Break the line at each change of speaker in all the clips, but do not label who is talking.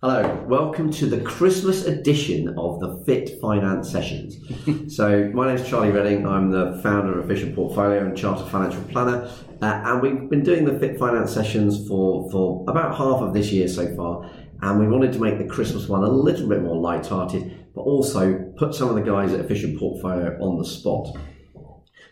Hello, welcome to the Christmas edition of the Fit Finance Sessions. so, my name is Charlie Redding. I'm the founder of Efficient Portfolio and Chartered Financial Planner, uh, and we've been doing the Fit Finance Sessions for for about half of this year so far. And we wanted to make the Christmas one a little bit more light-hearted, but also put some of the guys at Efficient Portfolio on the spot.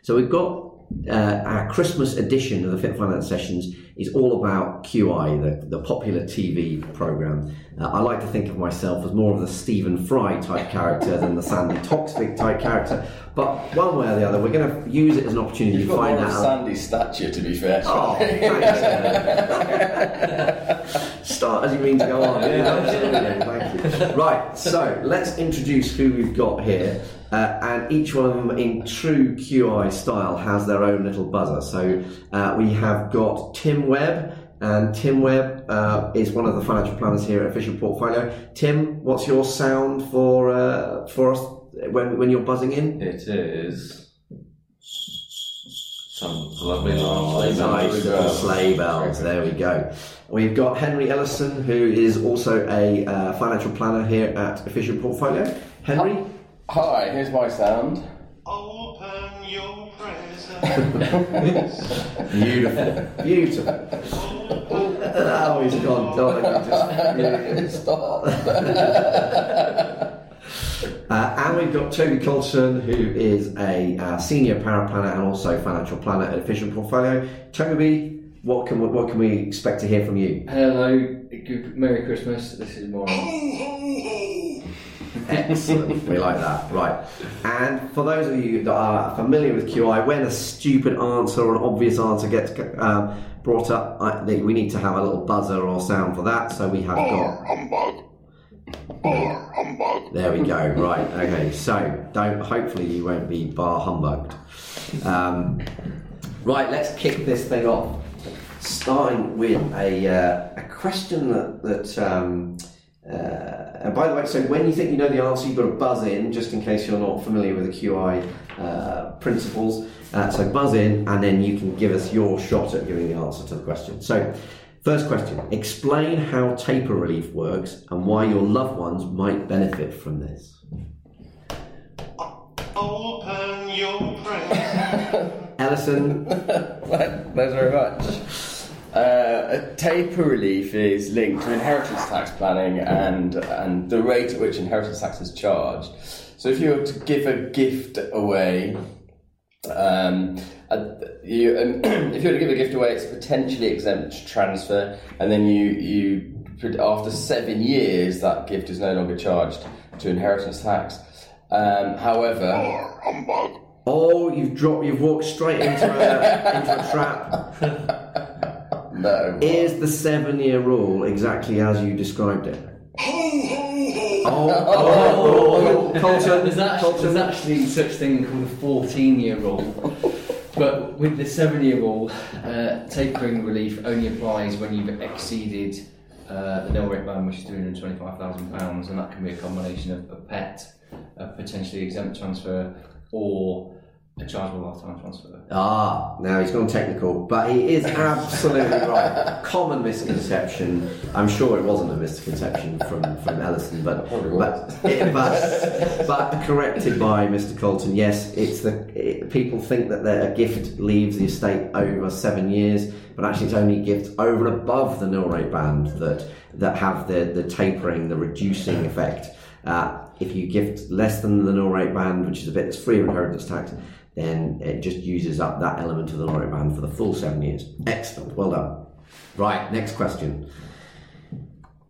So we've got uh, our Christmas edition of the Fit Finance Sessions is all about QI, the, the popular TV program. Uh, I like to think of myself as more of the Stephen Fry type character than the Sandi Toksvig type character. But one way or the other, we're going to use it as an opportunity
You've
to find out.
Sandi's stature, to be fair.
Oh, thanks. uh, Start as you mean to go on. Yeah, absolutely. Thank you. Right, so let's introduce who we've got here. Uh, and each one of them, in true QI style, has their own little buzzer. So uh, we have got Tim Webb, and Tim Webb uh, is one of the financial planners here at Efficient Portfolio. Tim, what's your sound for uh, for us when when you're buzzing in?
It is some lovely
Oh, nice little sleigh bells. There we go. We've got Henry Ellison, who is also a uh, financial planner here at Efficient Portfolio. Henry,
Hi, here's my sound.
Open your presents.
beautiful, beautiful. Oh, he's gone. Let me just-
Stop.
Uh, and we've got Toby Colson, who is a uh, senior paraplanner and also financial planner at Efficient Portfolio. Toby, what can we, what can we expect to hear from you?
Hello, good, Merry Christmas. This is more.
Excellent. we like that. Right. And for those of you that are familiar with QI, when a stupid answer or an obvious answer gets um, brought up, I think we need to have a little buzzer or sound for that. So we have got.
humbug. Bar humbug.
There we go. Right. Okay. So don't. Hopefully you won't be bar humbugged. Um, right. Let's kick this thing off. Starting with a uh, a question that that. Um, uh, and by the way, so when you think you know the answer, you've got to buzz in, just in case you're not familiar with the QI uh, principles. Uh, so buzz in, and then you can give us your shot at giving the answer to the question. So, first question: Explain how taper relief works and why your loved ones might benefit from this.
Open your presents.
Ellison,
Thanks very much. Uh, a taper relief is linked to inheritance tax planning and and the rate at which inheritance tax is charged. So if you were to give a gift away, um, uh, you, um, if you were to give a gift away, it's potentially exempt transfer, and then you you after seven years that gift is no longer charged to inheritance tax. Um, however,
Bar humbug.
oh, you've dropped, you've walked straight into a into a trap.
no.
Is the seven-year rule exactly as you described it? Oh, oh, oh, Colton,
There's actually, there's actually such thing called a 14 year rule. But with the seven year rule, uh, tapering relief only applies when you've exceeded uh, the nil rate band, which is £325,000, and that can be a combination of a PET, a potentially exempt transfer, or a chargeable lifetime transfer.
Ah, now he's gone technical, but he is absolutely right. Common misconception. I'm sure it wasn't a misconception from, from Ellison, but but, but but corrected by Mr. Colton. Yes, it's the it, people think that their gift leaves the estate over seven years, but actually it's only gifts over and above the nil rate band that that have the the tapering, the reducing effect. Uh, if you gift less than the nil rate band, which is a bit that's free of inheritance tax, then it just uses up that element of the rate band for the full seven years. Excellent, well done. Right, next question.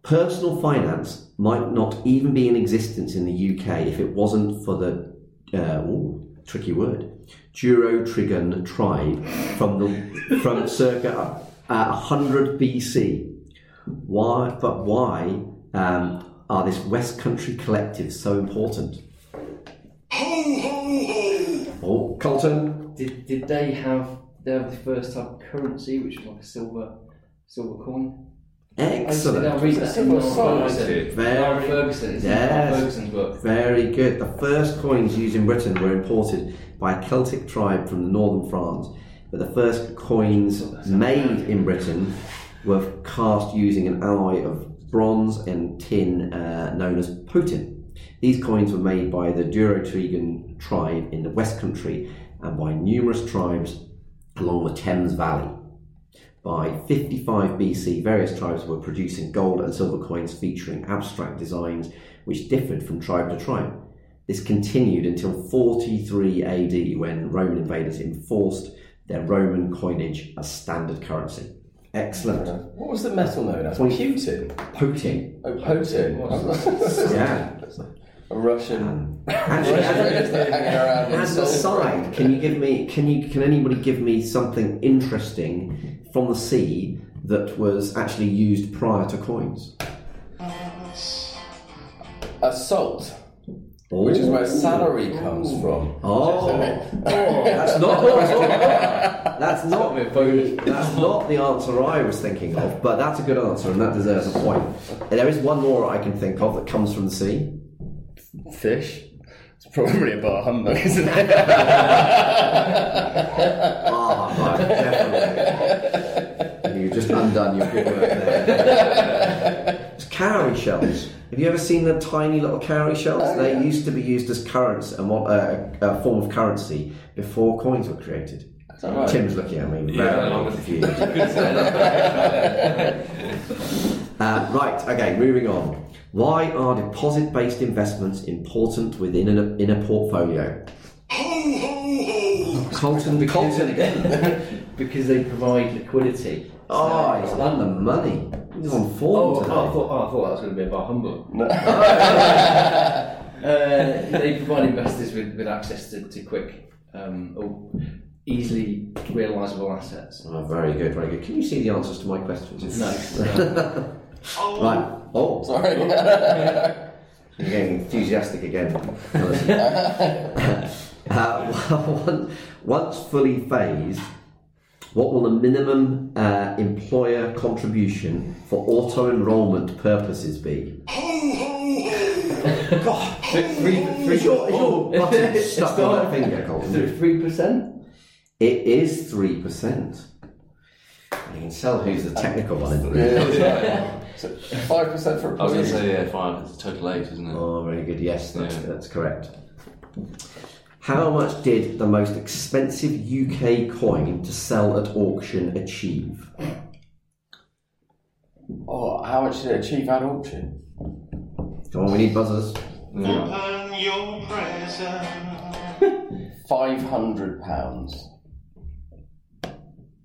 Personal finance might not even be in existence in the UK if it wasn't for the uh, ooh, tricky word Durotrigan tribe from the from circa uh, 100 BC. Why? But why um, are this West Country collective so important? Oh, Colton.
Did, did they have they have the first type of currency, which was like a silver silver coin?
Excellent.
I'll read that in
Silver
Niall. Ferguson.
Very-
Ferguson. It's
Yes.
Niall Ferguson's book.
Very good. The first coins used in Britain were imported by a Celtic tribe from northern France, but the first coins made in Britain were cast using an alloy of bronze, and tin uh, known as potin. These coins were made by the Durotrigan tribe in the West Country and by numerous tribes along the Thames Valley. By 55 BC, various tribes were producing gold and silver coins featuring abstract designs which differed from tribe to tribe. This continued until 43 AD when Roman invaders enforced their Roman coinage as standard currency. Excellent.
What was the metal known as? Putin.
Potin.
Oh, Putin.
Yeah.
A Russian.
Actually, as,
hanging around in
as an
Salisbury.
aside, can you give me? Can you? Can anybody give me something interesting from the sea that was actually used prior to coins?
Assault, which is where oh. salary comes from.
Oh, oh, that's not the. That's not the, that's not the answer I was thinking of, but that's a good answer and that deserves a point. And there is one more I can think of that comes from the sea.
Fish. It's probably a bar humbug, isn't it?
Ah, right, definitely. You've just undone your good work there. It's cowrie shells. Have you ever seen the tiny little cowrie shells? They used to be used as currency, and what uh, a form of currency before coins were created.
that right?
Tim's looking at me.
Yeah, I'm
confused. Uh, right, okay, moving on. Why are deposit based investments important within an, in a portfolio? Colton, Colton again.
because they provide liquidity.
Oh, he's on the money. He's on
Oh,
form
oh, I, thought, oh, I thought that was going to be a bar humbug. uh, they provide investors with, with access to, to quick um, or easily realisable assets.
Oh, very good, very good. Can you see the answers to my questions?
No.
Right. Oh,
Sorry.
you're getting enthusiastic again. uh, one- once fully phased, what will the minimum uh, employer contribution for auto enrolment purposes be? God,
Three,
is your, is your button stuck on that finger, Colton?
Three percent.
It is 3%. You can tell who's the technical one.
Five percent for a price.
I was going
employees.
to say, yeah, five. It's a total eight, isn't it?
Oh, very good. Yes, that's,
Yeah.
that's correct. How much did the most expensive UK coin to sell at auction achieve?
Oh, how much did it achieve at auction?
Come on, we need buzzers.
Open your present.
Five hundred pounds.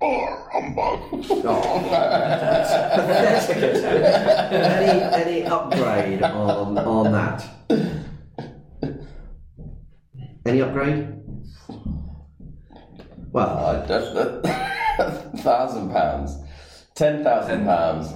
Bar humbug.
any, any upgrade on, on that? Any upgrade? Well,
Uh, thousand pounds. Ten thousand pounds.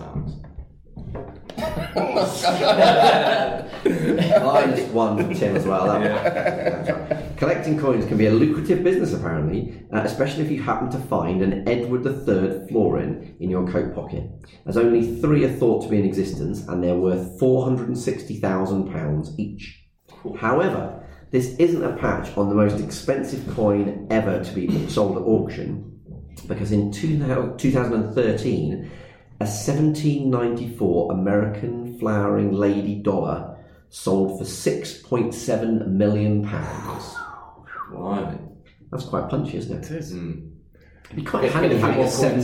Minus one for Tim as well. That one. Collecting coins can be a lucrative business, apparently, uh, especially if you happen to find an Edward III florin in your coat pocket. As only three are thought to be in existence, and they're worth £460,000 each. However, this isn't a patch on the most expensive coin ever to be sold at auction, because in 2000 2013, a 1794 American flowering lady dollar sold for 6.7 million pounds.
Blimey.
That's quite punchy, isn't it?
Mm.
It'd be quite handy
get a few
having a seven,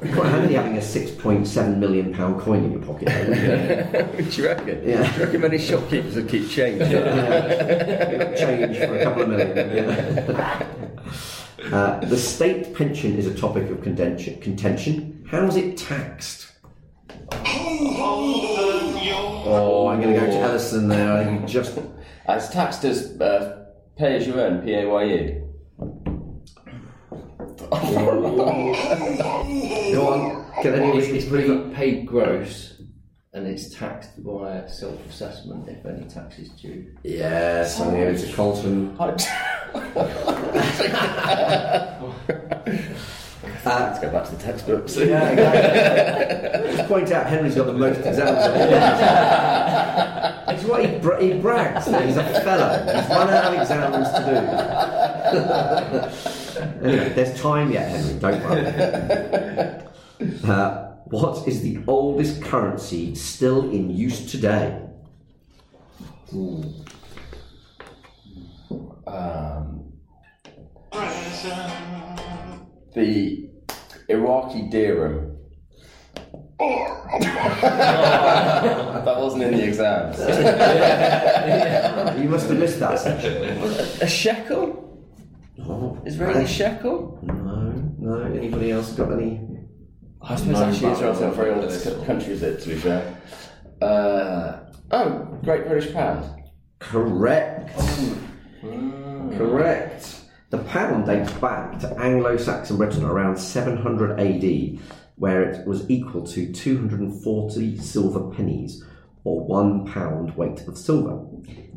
than
quite handy having a 6.7 million pound coin in your pocket. though, wouldn't?
What do you reckon?
Yeah.
Do you reckon many shopkeepers would keep change?
change for a couple of million. yeah. Uh, the state pension is a topic of contention. Contention. was it taxed?
Open
Oh, I'm going to go to Ellison there. I think just
As taxed as uh, pay as you earn, P A Y E.
go on. Can any
It's, it's
these
paid, paid gross, and it's taxed via self-assessment if any tax is due.
Yes, I'm here to Colton.
Let's go back to the textbooks.
Yeah, exactly. Just point out Henry's got the most exams. It's what he, bra- he brags that he's a fellow. He's run out of exams to do. anyway, there's time yet, Henry. Don't worry. Uh, what is the oldest currency still in use today?
Um, the Iraqi dirham. that wasn't in the exams.
You must have missed that section.
A shekel?
Oh,
Israeli shekel?
no, no. Anybody else got any?
I suppose
No,
actually
but
Israel's not a very old
look at this.
country, is it, to be fair? Uh, oh, Great British Pound.
Correct. Correct. The pound dates back to Anglo-Saxon Britain around 700 AD, where it was equal to 240 silver pennies, or one pound weight of silver.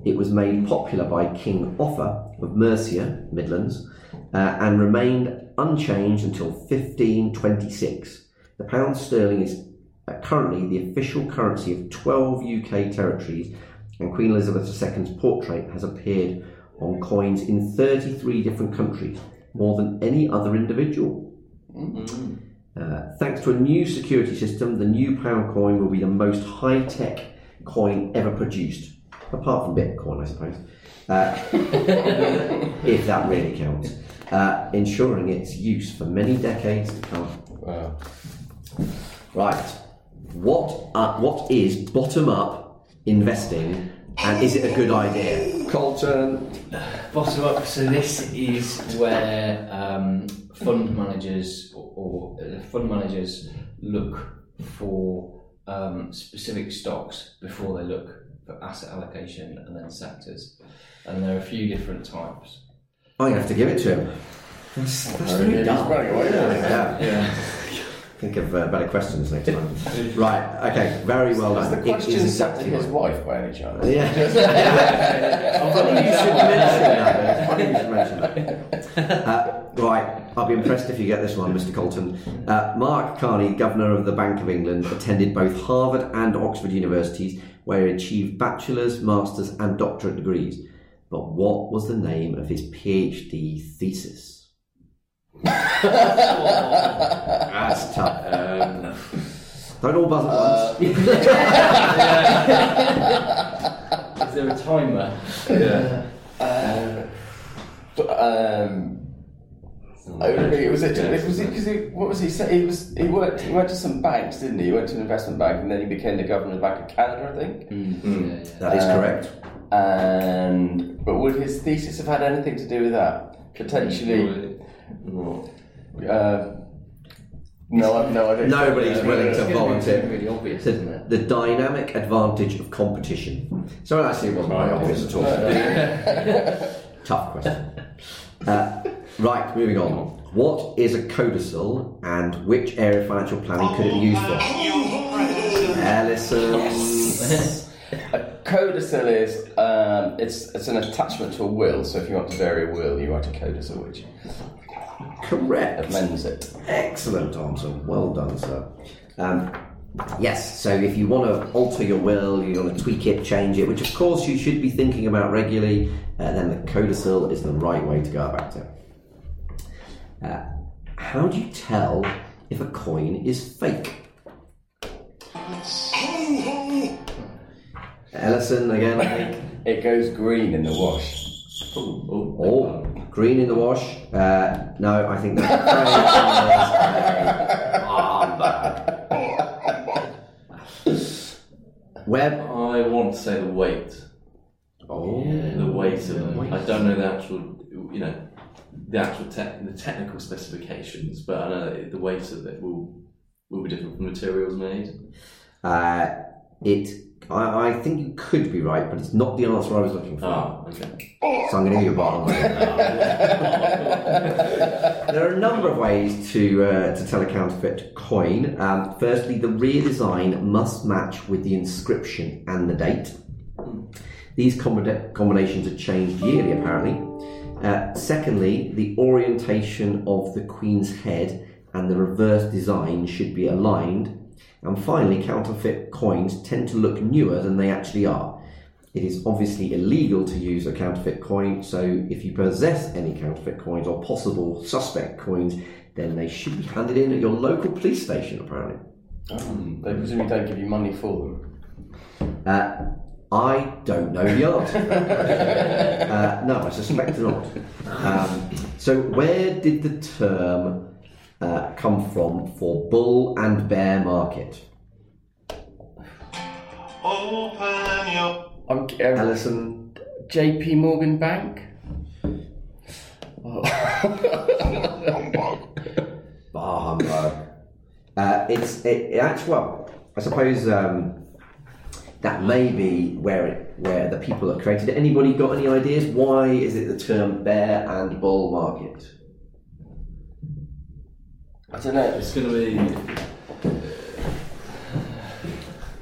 It was made popular by King Offa of Mercia, Midlands, uh, and remained unchanged until 1526. The pound sterling is uh, currently the official currency of 12 UK territories, and Queen Elizabeth II's portrait has appeared on coins in 33 different countries, more than any other individual. Uh, thanks to a new security system, the new pound coin will be the most high tech coin ever produced, apart from Bitcoin, I suppose, uh, if that really counts, uh, ensuring its use for many decades to come.
Wow.
Right. What uh, what is bottom up investing and is it a good idea? Colton.
Bottom up. So this is where um, fund managers or, or uh, fund managers look for um, specific stocks before they look for asset allocation and then sectors. And there are a few different types.
I'm have to give it to him. That's, that's
Very
very
good.
Dumb.
running away with.
Yeah.
Yeah.
Think of uh, better questions next time. right. Okay. Very well done.
the question
is exactly
his wife by any chance?
Yeah. Funny you should mention that. Funny you should mention that. Uh, right, I'll be impressed if you get this one, Mr. Colton. Uh, Mark Carney, Governor of the Bank of England, attended both Harvard and Oxford universities, where he achieved bachelor's, master's, and doctorate degrees. But what was the name of his PhD thesis? That's tough.
Um,
Don't all buzz at once.
Is there a timer?
yeah.
But, um, I don't was it? Was it because? What was he saying? He was. He worked. He went to some banks, didn't he? He went to an investment bank, and then he became the governor of the Bank of Canada, I think.
Yeah, yeah.
That is
Uh,
correct.
And but would his thesis have had anything to do with that? Potentially.
What?
Uh, no, I've no idea.
Nobody's willing
It's
to volunteer.
Really obvious, isn't it?
The, the dynamic advantage of competition. So actually, it wasn't very obvious at all. Tough question. Uh, right, moving on. What is a codicil and which area of financial planning could it be used for? Ellison.
A codicil is um, it's it's an attachment to a will. So if you want to vary a will, you write a codicil, which
Correct.
amends it.
Excellent answer. Well done, sir. Um, yes, so if you want to alter your will, you want to tweak it, change it, which of course you should be thinking about regularly, uh, then the codicil is the right way to go about it. Uh, how do you tell if a coin is fake? Ellison again, I think.
It goes green in the wash.
Oh,
green in the wash. Uh, no, I think that's Webb.
I want to say the weight.
Oh,
The weight of
the
them.
weight.
I don't know the actual, you know, the actual the technical specifications, but I know that the weight of it will will be different from materials made.
Uh, it. I, I think you could be right, but it's not the answer I was looking for.
Ah, okay.
So I'm going to give you a bottom. there are a number of ways to uh, to tell a counterfeit coin. Um, firstly, the rear design must match with the inscription and the date. These combina- combinations are changed yearly, apparently. Uh, secondly, the orientation of the Queen's head and the reverse design should be aligned. And finally, counterfeit coins tend to look newer than they actually are. It is obviously illegal to use a counterfeit coin, so if you possess any counterfeit coins or possible suspect coins, then they should be handed in at your local police station, apparently.
Um, they presumably don't give you money for them.
Uh, I don't know the answer. uh, no, I suspect not. Um, so, where did the term uh, come from for bull and bear market?
Open your
I'm um,
Ellison,
JP Morgan Bank.
bar humbug. Uh, it's it, it actually well, I suppose um, that may be where it where the people that created it. Anybody got any ideas? Why is it the term bear and bull market?
I don't know.
It's going to be.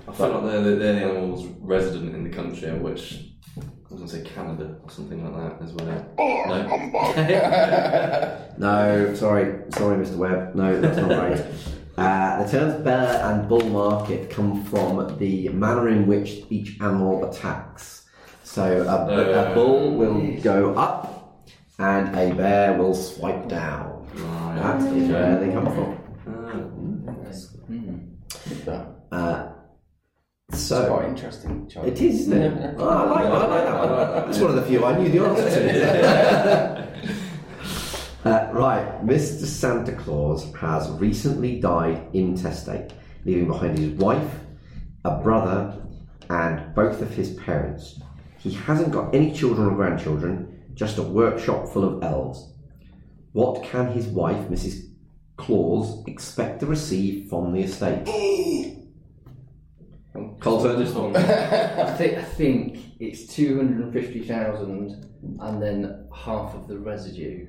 I feel like they're, they're the animals resident in the country, in which I was going to say Canada or something like that as well. No,
No, sorry, sorry, Mr. Webb. No, that's not right. Uh, the terms bear and bull market come from the manner in which each animal attacks. So a, a bull will go up, and a bear will swipe down.
Right.
That is where they come from. Uh, so
quite interesting. Charlie.
it is, isn't it? Oh, I like, I like that one. It's one of the few I knew the answer to. uh, right, Mr. Santa Claus has recently died intestate, leaving behind his wife, a brother, and both of his parents. He hasn't got any children or grandchildren, just a workshop full of elves. What can his wife, Mrs. Claus, expect to receive from the estate? Colton,
Just on
I think I think it's two hundred and fifty thousand, and then half of the residue.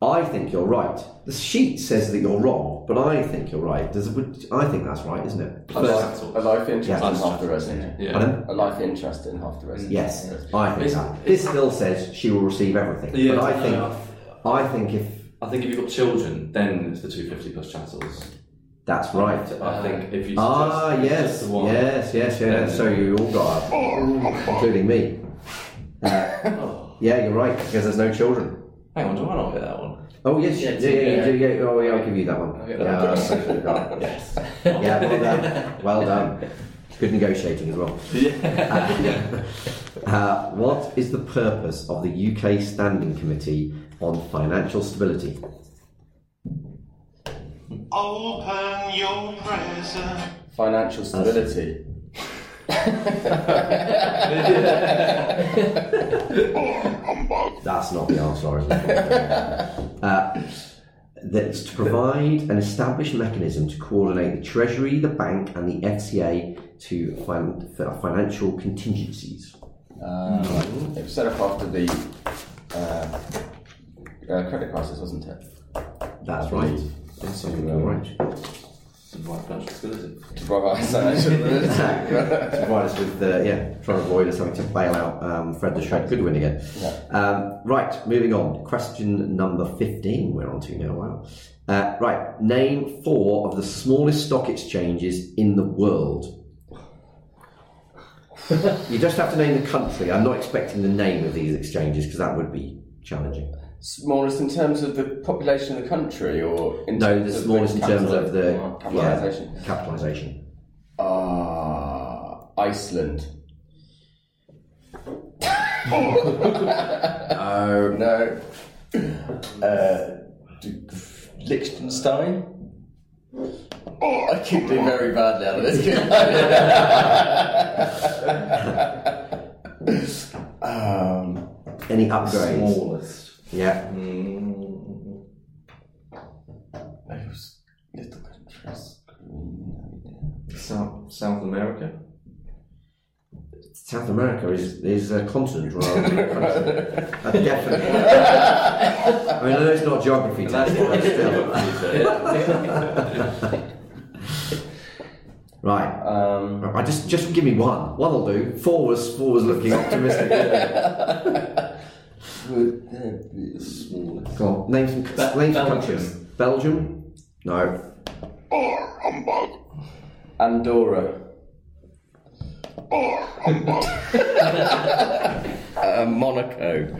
I think you're right. The sheet says that you're wrong, but I think you're right. Does it, I think that's right, isn't it?
A life, a life interest
Yeah.
in half the residue.
Yeah.
Pardon?
A life interest in half the residue.
Yes, I think
It's-
that. This still says she will receive everything,
Yeah,
but I think
no.
I think if
I think if you've got children, then it's the 250 plus chattels.
that's right.
I think if you
Ah, yes,
one,
yes, yes, yes.
Then-
So you all got, a, including me. Uh, yeah, you're right because there's no children.
Hang on, do I not get that one?
Oh yes, yeah,
Yeah,
yeah, yeah,
yeah.
yeah, yeah. Oh yeah, I'll give you that one. Yeah, that's actually.
Yes.
yeah, well done, well done. Good negotiating as well.
yeah.
Uh, what is the purpose of the UK Standing Committee on Financial Stability?
Open your present.
Financial stability.
That's not the answer, is it? uh, that's to provide an established mechanism to coordinate the Treasury, the bank, and the FCA to fin- for financial contingencies.
Um, It was set up after the uh, uh, credit crisis, wasn't it?
That's right.
Yes,
I think
you
you're
were.
right.
Right, financial stability.
To provide financial stability.
to provide us with, uh, yeah, trying to avoid us having to bail out um, Fred the Shred Goodwin again.
Yeah.
Um, right, moving on. Question number 15, we're on to now. Wow. Uh, right, name four of the smallest stock exchanges in the world. you just have to name the country. I'm not expecting the name of these exchanges because that would be challenging.
Smallest in terms of the population of the country, or in
No,
terms
the
of
smallest in terms of the
capitalisation?
Yeah, capitalisation.
Ah, Iceland.
Oh,
No. Uh, Liechtenstein. I keep doing very badly out of this. um,
any upgrades?
Smallest.
Yeah.
Mm,
those little countries.
South, South America.
South America is is a continent rather than a country. Uh, definitely. I mean, I know it's not geography test, but still. Right.
Um,
I just just give me one. One will do. Four was four was looking optimistic.
Smallest.
Go on. Name some,
Be-
name some
Belgium.
countries. Belgium. No.
Andorra. uh, Monaco.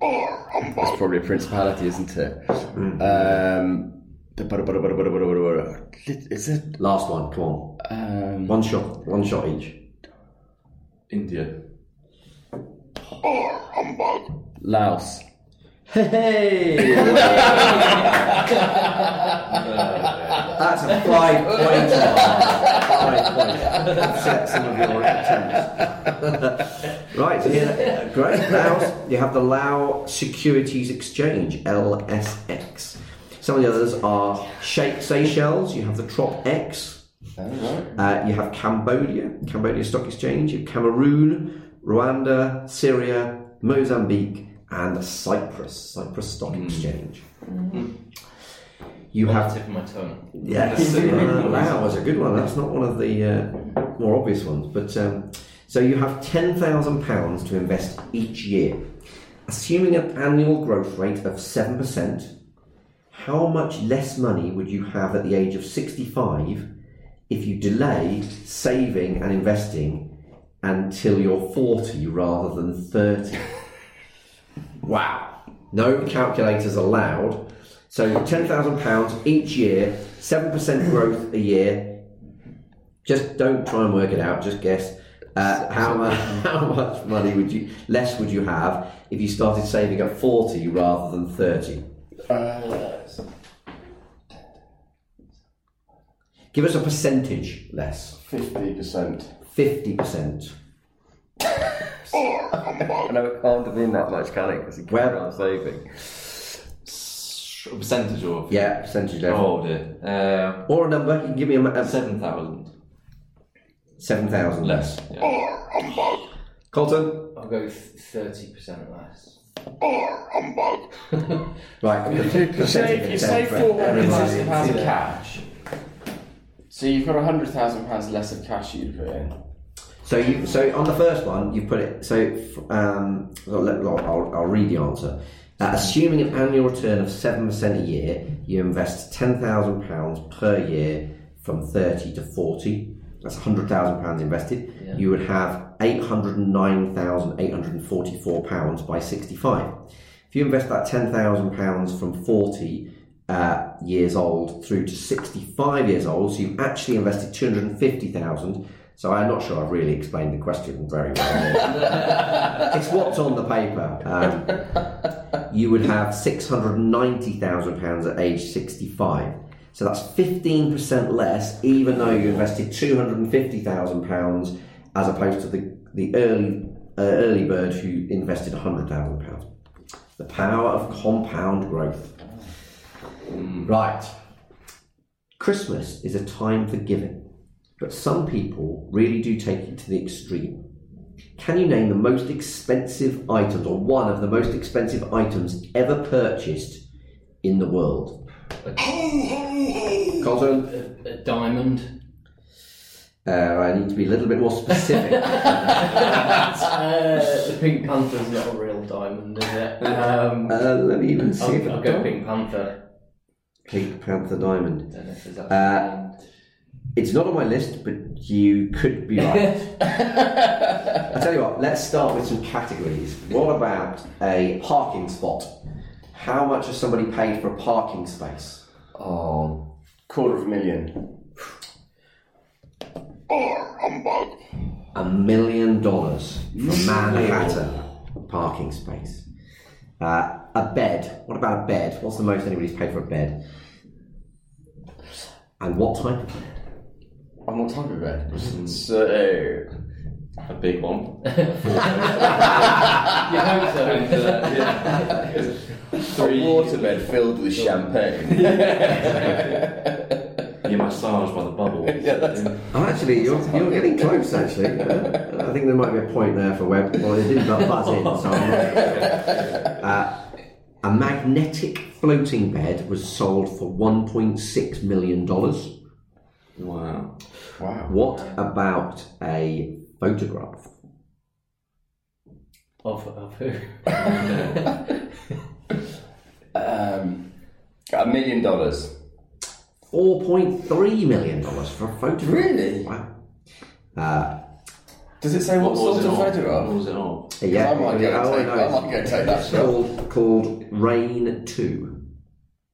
That's probably a principality, isn't it? Um, lit- is it
Last one, come on.
um,
One shot, one shot each.
India.
Laos?
Hey! That's a five pointer. five pointer. Upset some of your attempts. right, so here, great. Laos, you have the Lao Securities Exchange, LSX. Some of the others are Sheikh Seychelles, you have the Trop X, uh, you have Cambodia, Cambodia Stock Exchange, you have Cameroon, Rwanda, Syria, Mozambique, and Cyprus, Cyprus Stock Exchange. You
On
have
the tip of my tongue.
Yes, uh, Lao was a good one. That's not one of the uh, more obvious ones. But um, so you have ten thousand pounds to invest each year, assuming an annual growth rate of seven percent. How much less money would you have at the age of sixty-five if you delay saving and investing until you're forty rather than thirty? Wow! No calculators allowed. So ten thousand pounds each year, seven percent growth a year. Just don't try and work it out. Just guess. Uh, how much? How much money would you less would you have if you started saving at forty rather than thirty?
Uh,
Give us a percentage less.
Fifty percent.
Fifty percent.
I know it can't have been that much, can it? Because it
Well-
on saving.
A percentage of.
Yeah, percentage level.
Oh dear. Uh,
Or a number. You can give me a, a
seven thousand
seven thousand
less. Yeah.
Colton.
I'll go thirty percent less.
Right.
You save, you save four hundred thousand pounds of cash. So you've got hundred thousand pounds less of cash you'd put in.
So you so on the first one you put it so um, well, I'll, I'll read the answer. Uh, assuming an annual return of seven percent a year, you invest ten thousand pounds per year from thirty to forty. That's hundred thousand pounds invested.
Yeah.
You would have eight hundred nine thousand eight hundred forty-four pounds by sixty-five. If you invest that ten thousand pounds from forty uh, years old through to sixty-five years old, so you've actually invested two hundred fifty thousand. So I'm not sure I've really explained the question very well. it's what's on the paper. Um, you would have six hundred ninety thousand pounds at age sixty-five. So that's fifteen percent less, even though you invested two hundred and fifty thousand pounds, as opposed to the the early uh, early bird who invested hundred thousand pounds. The power of compound growth. Right. Christmas is a time for giving, but some people really do take it to the extreme. Can you name the most expensive items, or one of the most expensive items ever purchased in the world? Colton?
A, a diamond.
Uh, I need to be a little bit more specific.
uh, the Pink Panther's not a real diamond, is it? Um,
uh, let me even see if
I'll, I'll go Pink Panther.
Pink Panther Diamond. It's not on my list, but you could be right. I tell you what, let's start with some categories. What about a parking spot? How much has somebody paid for a parking space?
Oh, quarter of a million.
A million dollars for Manhattan parking space. Uh, a bed. What about a bed? What's the most anybody's paid for a bed? And what type of bed?
And what type of bed? So,
A big one.
You hope so.
a waterbed filled with champagne.
You're massaged by the bubbles. bubble.
Oh, actually, you're, you're getting close, actually. Uh, I think there might be a point there for Webb. Well, it didn't buzz in, so I'm not uh, A magnetic floating bed was sold for $1.6 million.
Wow.
Wow.
What about a photograph?
of, of who?
Um, a million dollars.
$4.3 million for a photograph.
Really?
Wow. Uh,
Does it say what,
was
sort of
on? What
photograph?
was it on?
yeah,
I might go
oh,
take-
no,
I might go take that
It's
shot.
called, called Rhein 2.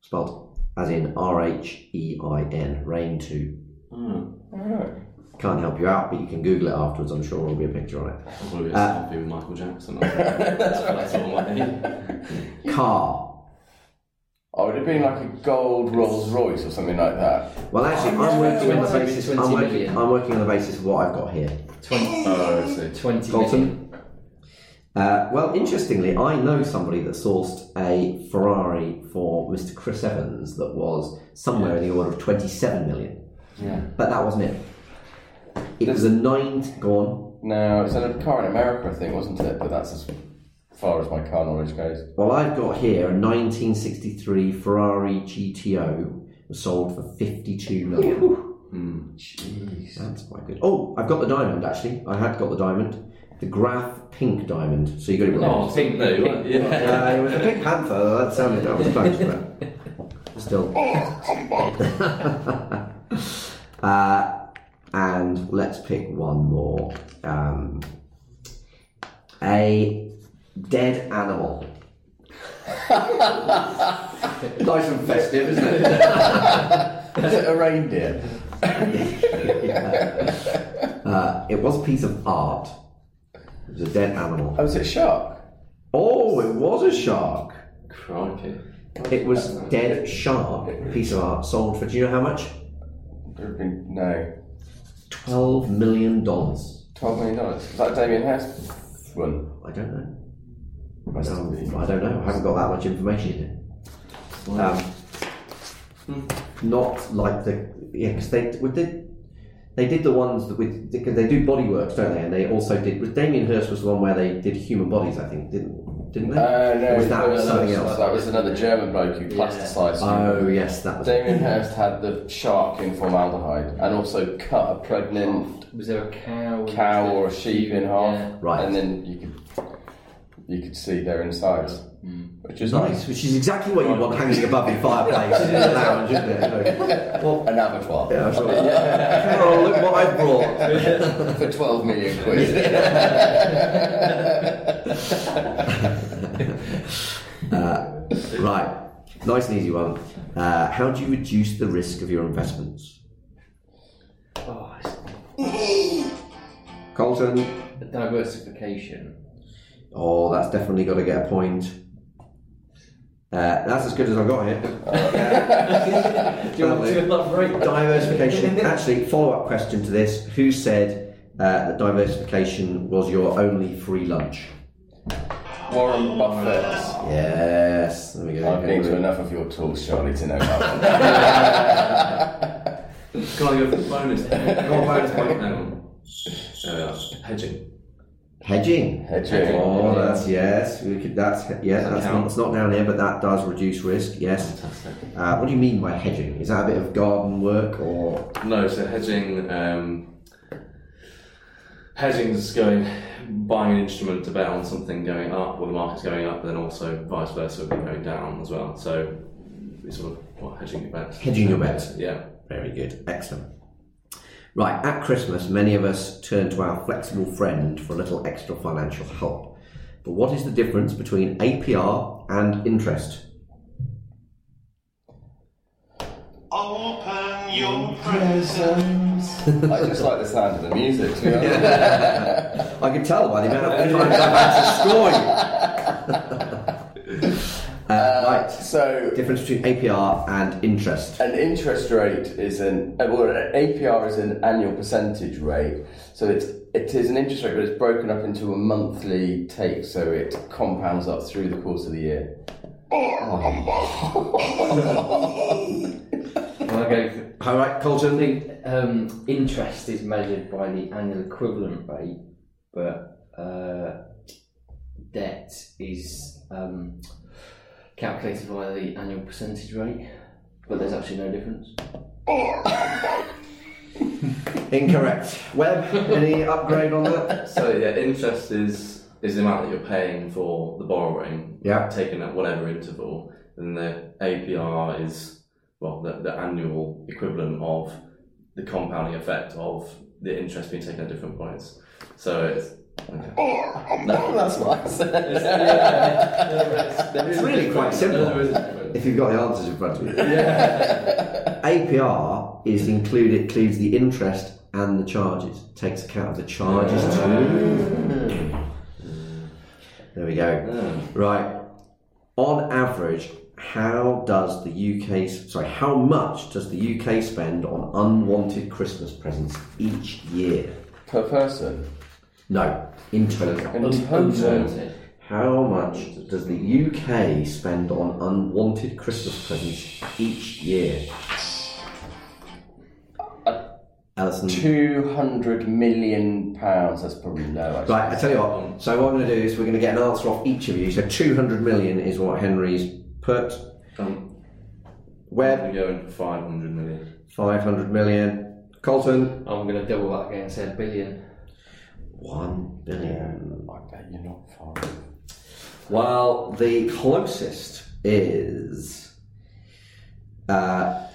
Spelled as in R H E I N, Rhein 2.
Alright.
Can't help you out, but you can Google it afterwards. I'm sure there'll be a picture on it.
Probably a
Uh,
selfie with Michael Jackson. That's all I need.
it. Car.
Oh, would it be like a gold Rolls Royce or something like that?
Well, actually, I'm working on the basis. I'm working. I'm working on the basis of what I've got here.
20,
Oh, I see.
20
Colton? Uh, well, interestingly, I know somebody that sourced a Ferrari for Mr. Chris Evans that was somewhere in the order of 27 million.
Yeah.
But that wasn't it. It was a nine. Go on.
No, it's a car in America, I think, wasn't it? But that's as far as my car knowledge goes.
Well, I've got here a 1963 Ferrari GTO was sold for 52 million.
Hmm.
Jeez.
That's quite good. Oh, I've got the diamond actually. I had got the diamond. The Graff Pink Diamond. So you got it wrong.
Oh, pink,
No, you
pink.
weren't. Yeah.
Uh, it was a Pink Panther. That sounded that was close, but still. uh, and let's pick one more. Um, a dead animal. nice and festive, isn't it?
Is it a reindeer?
Uh, it was a piece of art. It was a dead animal.
Oh, is it a shark?
Oh, it was a shark.
Crikey.
It was dead shark. Piece of art sold for. Do you know how much?
There have been- No.
Twelve million dollars.
$12 million. Is that Damien Hirst one?
I don't know. I don't. I don't know. I haven't got that much information here. Um, not like the yeah, because they would they, they did the ones that with because they do body works, don't they? And they also did. Was Damien Hirst was the one where they did human bodies? I think didn't didn't they?
Uh, no,
Or was that
no, no,
something else?
That was another German bloke who plasticised
Oh yes, that was.
Damien Hirst had the shark in formaldehyde and also cut a pregnant
Was there a cow?
cow or a sheep in half,
Yeah.
Right.
and then you could you could see their insides, which is
Nice, which is exactly what you want hanging above your fireplace in the lounge, isn't it? Well,
An abattoir
yeah, sure. Carol, look what I brought.
for twelve million quid.
Uh, right, nice and easy one. Uh, how do you reduce the risk of your investments?
Oh, it's
Colton.
diversification.
Oh, that's definitely got to get a point. Uh, that's as good as I've got here.
Do you want to elaborate?
Diversification. Actually, follow up question to this: Who said uh, that diversification was your only free lunch?
Warren Buffett.
Yes. There we go.
I've been to enough of your talks, Charlie, to know that one.
Can I go for the bonus? Go on, bonus point. Hang on. There we are. Hedging.
Hedging.
Hedging.
Oh, that's yes. We could. That's yeah. That's not, it's not down here, but that does reduce risk. Yes.
Fantastic.
Uh, what do you mean by hedging? Is that a bit of garden work or?
No, so hedging. Um, hedging is going buying an instrument to bet on something going up, or the market's going up, but then also vice versa, going down as well. So it's sort of what hedging your bets.
Hedging your bets.
Yeah.
Very good. Excellent. Right, at Christmas, many of us turn to our flexible friend for a little extra financial help. But what is the difference between APR and interest?
Open your presents.
I just like the sound of the music. To be honest.
I can tell by the amount of times I've had to score you. Uh, right,
So
difference between APR and interest.
An interest rate is an uh, well, an APR is an annual percentage rate. So it's it is an interest rate, but it's broken up into a monthly take, so it compounds up through the course of the year.
Can I go for
All right, Colton.
think um, interest is measured by the annual equivalent rate, but uh, debt is um, calculated by the annual percentage rate. But there's actually no difference.
Incorrect. Webb, any upgrade on that?
So yeah, interest is is the amount that you're paying for the borrowing,
Yeah.
taken at whatever interval, and the APR is well the, the annual equivalent of the compounding effect of the interest being taken at different points. So it's okay.
No, that's what I said.
It's really quite simple. if you've got the answers in front of you. Yeah. APR is included includes the interest and the charges. Takes account of the charges too. Hmm. There we go. Hmm. Right. On average, how does the UK sorry, how much does the UK spend on unwanted Christmas presents each year?
Per person.
No, in total.
In total.
How much does the UK spend on unwanted Christmas presents each year? Ellison.
Two hundred million pounds. That's probably low. Actually.
Right, I tell you what. So what I'm going to do is we're going to get an answer off each of you. So 200 million is what Henry's put.
Um,
Webb,
we're going for 500 million.
500 million. Colton,
I'm going to double that again and say a billion.
1 billion.
I bet you're not far.
Well, the closest is uh,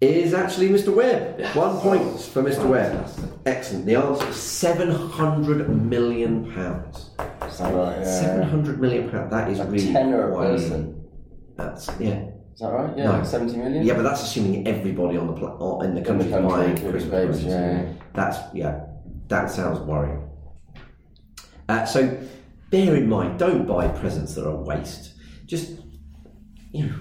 is actually Mr. Webb. One point for Mr. Webb. Excellent. The answer is 700 million pounds.
Is that right? Yeah.
700 million pounds. That is
A
really
tenner a
quite-
person.
That's yeah.
Is that right? Yeah.
No.
Seventy million.
Yeah, but that's assuming everybody on the pla- in the country
country,
buying Christmas presents.
yeah.
That's yeah, that sounds worrying. Uh, so bear in mind, don't buy presents that are a waste. Just you know,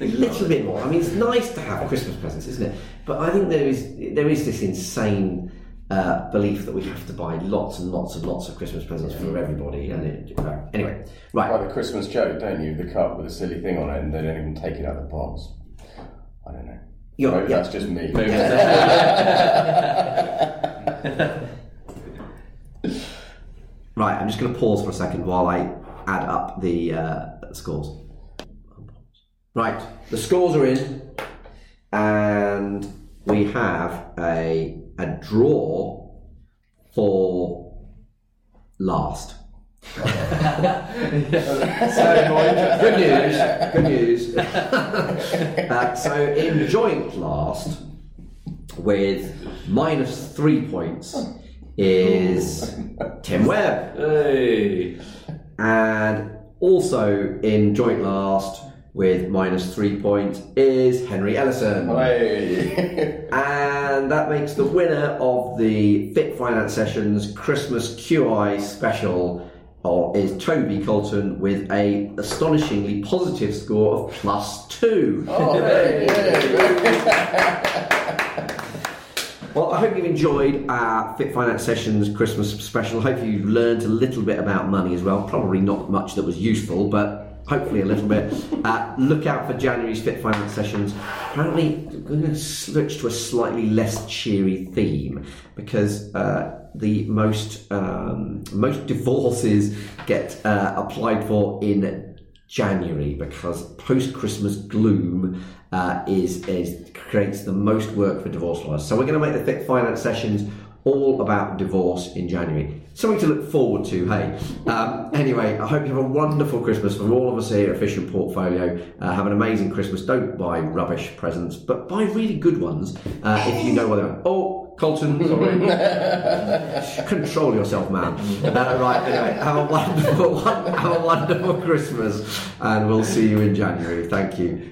a little bit more. I mean, it's nice to have Christmas presents, isn't it? But I think there is there is this insane. Uh, belief that we have to buy lots and lots and lots of Christmas presents for everybody, and it, uh, anyway, right?
Like the Christmas joke, don't you? The cup with a silly thing on it, and they don't even take it out of the box. I don't know. Maybe
yeah.
that's just me.
Right, I'm just going to pause for a second while I add up the uh, scores. Right, the scores are in, and we have a a draw for last. so good news, good news. uh, so in joint last with minus three points is Tim Webb.
Hey!
And also in joint last with minus three points is Henry Ellison.
Hey.
And that makes the winner of the Fit Finance Sessions Christmas QI special or is Toby Colton with a astonishingly positive score of plus two.
Oh, hey, hey,
Well, I hope you've enjoyed our Fit Finance Sessions Christmas special. Hopefully, you've learned a little bit about money as well. Probably not much that was useful, but hopefully a little bit. Uh, look out for January's Fit Finance Sessions. Apparently, we're going to switch to a slightly less cheery theme because uh, the most um, most divorces get uh, applied for in January because post Christmas gloom uh, is, is creates the most work for divorce lawyers. So we're going to make the Fit Finance sessions all about divorce in January. Something to look forward to, hey. Um, anyway, I hope you have a wonderful Christmas from all of us here at Efficient Portfolio. Uh, have an amazing Christmas. Don't buy rubbish presents, but buy really good ones uh, if you know what they're. Oh, Colton, sorry. Control yourself, man. Uh, right, anyway, have a wonderful, have a wonderful Christmas, and we'll see you in January. Thank you.